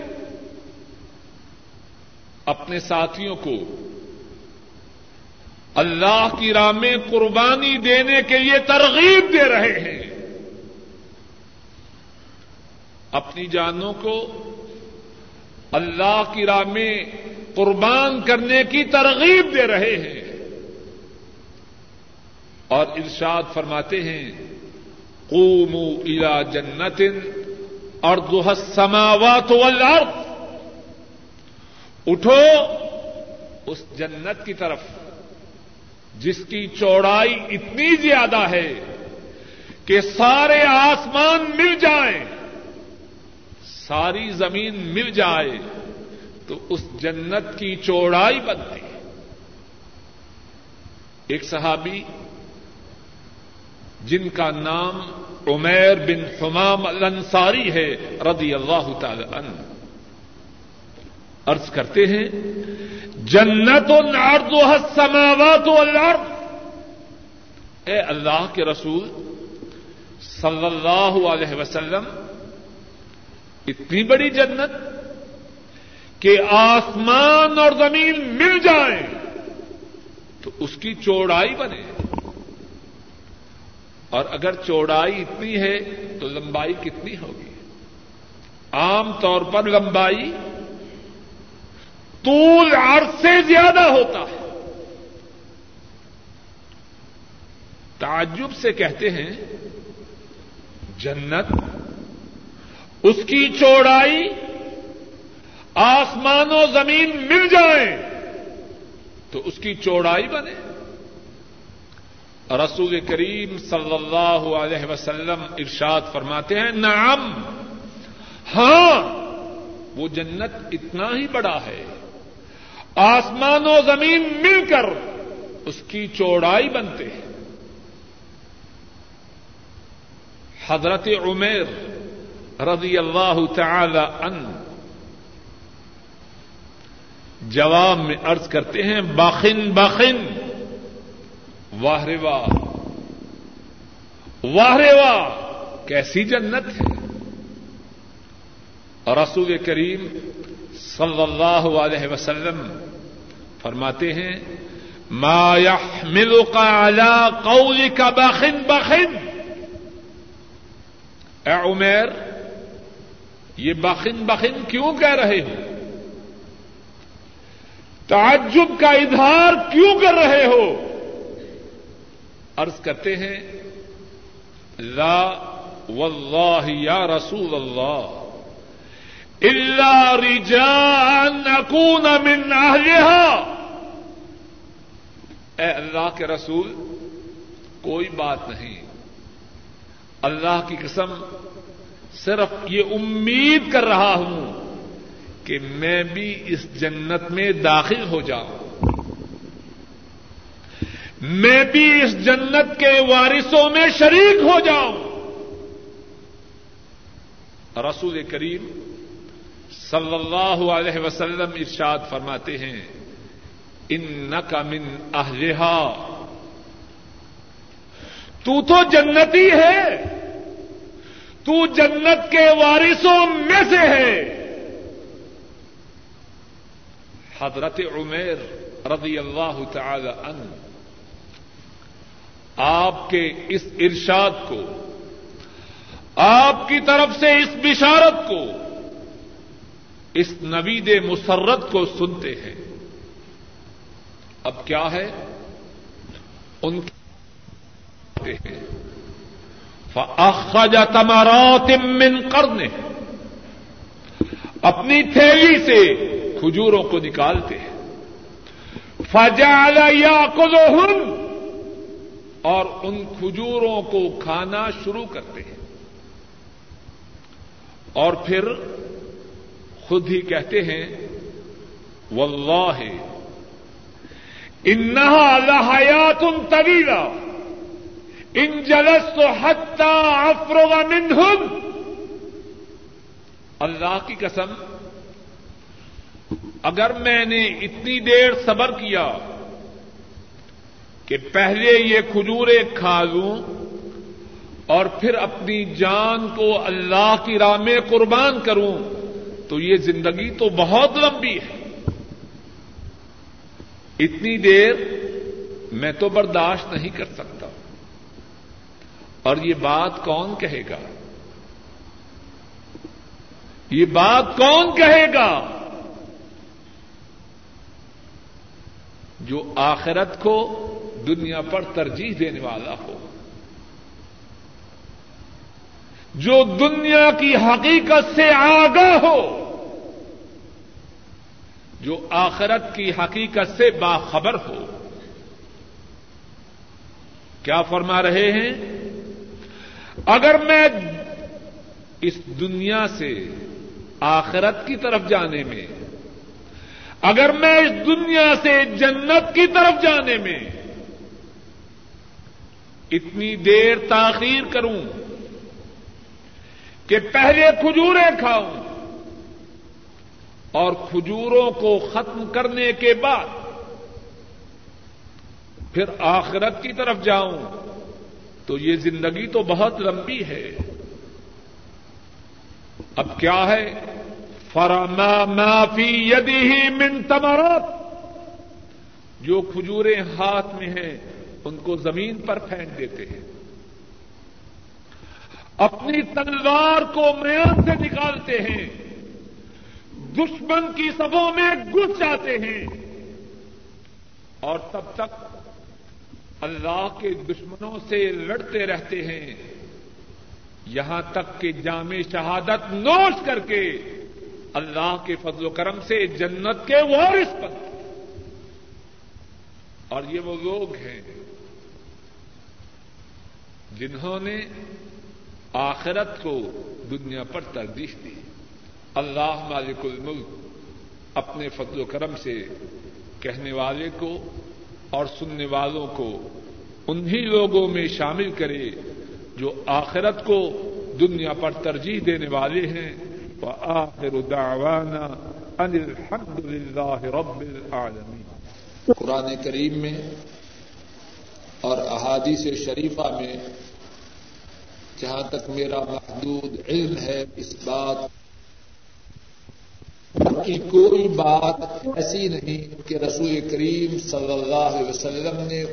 اپنے ساتھیوں کو اللہ کی راہ میں قربانی دینے کے لیے ترغیب دے رہے ہیں۔ اپنی جانوں کو اللہ کی راہ میں قربان کرنے کی ترغیب دے رہے ہیں۔ اور ارشاد فرماتے ہیں قوموا الى جنت اور السماوات والارض اٹھو اس جنت کی طرف، جس کی چوڑائی اتنی زیادہ ہے کہ سارے آسمان مل جائیں، ساری زمین مل جائے، تو اس جنت کی چوڑائی بنتی ایک صحابی جن کا نام عمیر بن حمام الانصاری ہے، رضی اللہ تعالی عنہ۔ عرض کرتے ہیں، جنت و نارد و السماوات والارض اے اللہ کے رسول، صلی اللہ علیہ وسلم، اتنی بڑی جنت کہ آسمان اور زمین مل جائیں تو اس کی چوڑائی بنے۔ اور اگر چوڑائی اتنی ہے تو لمبائی کتنی ہوگی؟ عام طور پر لمبائی طول عرض سے زیادہ ہوتا ہے۔ تعجب سے کہتے ہیں، جنت، اس کی چوڑائی آسمان و زمین مل جائیں تو اس کی چوڑائی بنے۔ رسول کریم صلی اللہ علیہ وسلم ارشاد فرماتے ہیں، نعم ہاں وہ جنت اتنا ہی بڑا ہے، آسمان و زمین مل کر اس کی چوڑائی بنتے ہیں۔ حضرت عمیر رضی اللہ تعالی ان جواب میں ارض کرتے ہیں باخن باخن واہ رے واہ واہ رے واہ کیسی جنت ہے؟ اور رسول کریم صلی اللہ علیہ وسلم فرماتے ہیں، ما يحملك على قولك بخن بخن. اے عمیر، یہ بخن بخن کیوں کہہ رہے ہو؟ تعجب کا اظہار کیوں کر رہے ہو؟ عرض کرتے ہیں، لا واللہ یا رسول اللہ اللہ رجان اکون من اہلها اے اللہ کے رسول، کوئی بات نہیں۔ اللہ کی قسم، صرف یہ امید کر رہا ہوں کہ میں بھی اس جنت میں داخل ہو جاؤں۔ میں بھی اس جنت کے وارثوں میں شریک ہو جاؤں۔ رسول کریم صلی اللہ علیہ وسلم ارشاد فرماتے ہیں ان کا من اہلہا تو تو جنتی ہے، تو جنت کے وارثوں میں سے ہے۔ حضرت عمیر رضی اللہ تعالی عنہ آپ کے اس ارشاد کو، آپ کی طرف سے اس بشارت کو، اس نوید مسرت کو سنتے ہیں۔ اب کیا ہے؟ ان کے فاخرج تمارات من کرنے اپنی تھیلی سے کھجوروں کو نکالتے ہیں۔ فجال یا اور ان کھجوروں کو کھانا شروع کرتے ہیں۔ اور پھر خود ہی کہتے ہیں، واللہ، انہا لحیات طویلہ، ان جلست حتی افرغ منہم۔ اللہ کی قسم، اگر میں نے اتنی دیر صبر کیا کہ پہلے یہ کھجورے کھا لوں اور پھر اپنی جان کو اللہ کی راہ میں قربان کروں، تو یہ زندگی تو بہت لمبی ہے۔ اتنی دیر میں تو برداشت نہیں کر سکتا۔ اور یہ بات کون کہے گا؟ یہ بات کون کہے گا؟ جو آخرت کو دنیا پر ترجیح دینے والا ہو۔ جو دنیا کی حقیقت سے آگاہ ہو، جو آخرت کی حقیقت سے باخبر ہو۔ کیا فرما رہے ہیں؟ اگر میں اس دنیا سے آخرت کی طرف جانے میں، اگر میں اس دنیا سے جنت کی طرف جانے میں اتنی دیر تاخیر کروں کہ پہلے کھجوریں کھاؤں اور کھجوروں کو ختم کرنے کے بعد پھر آخرت کی طرف جاؤں تو یہ زندگی تو بہت لمبی ہے۔ اب کیا ہے؟ فرما معافی یدی ہی من تمرت جو کھجوریں ہاتھ میں ہیں ان کو زمین پر پھینک دیتے ہیں۔ اپنی تلوار کو میان سے نکالتے ہیں۔ دشمن کی سبوں میں گھس جاتے ہیں۔ اور تب تک اللہ کے دشمنوں سے لڑتے رہتے ہیں۔ یہاں تک کہ جامع شہادت نوش کر کے اللہ کے فضل و کرم سے جنت کے وارث پر اور یہ وہ لوگ ہیں جنہوں نے آخرت کو دنیا پر ترجیح دی۔ اللہ مالک الملک اپنے فضل و کرم سے کہنے والے کو اور سننے والوں کو انہی لوگوں میں شامل کرے جو آخرت کو دنیا پر ترجیح دینے والے ہیں۔ وآخر دعوانا ان الحمد للہ رب العالمین۔ قرآن کریم میں اور احادیث شریفہ میں جہاں تک میرا محدود علم ہے اس بات کی کوئی بات ایسی نہیں کہ رسول کریم صلی اللہ علیہ وسلم نے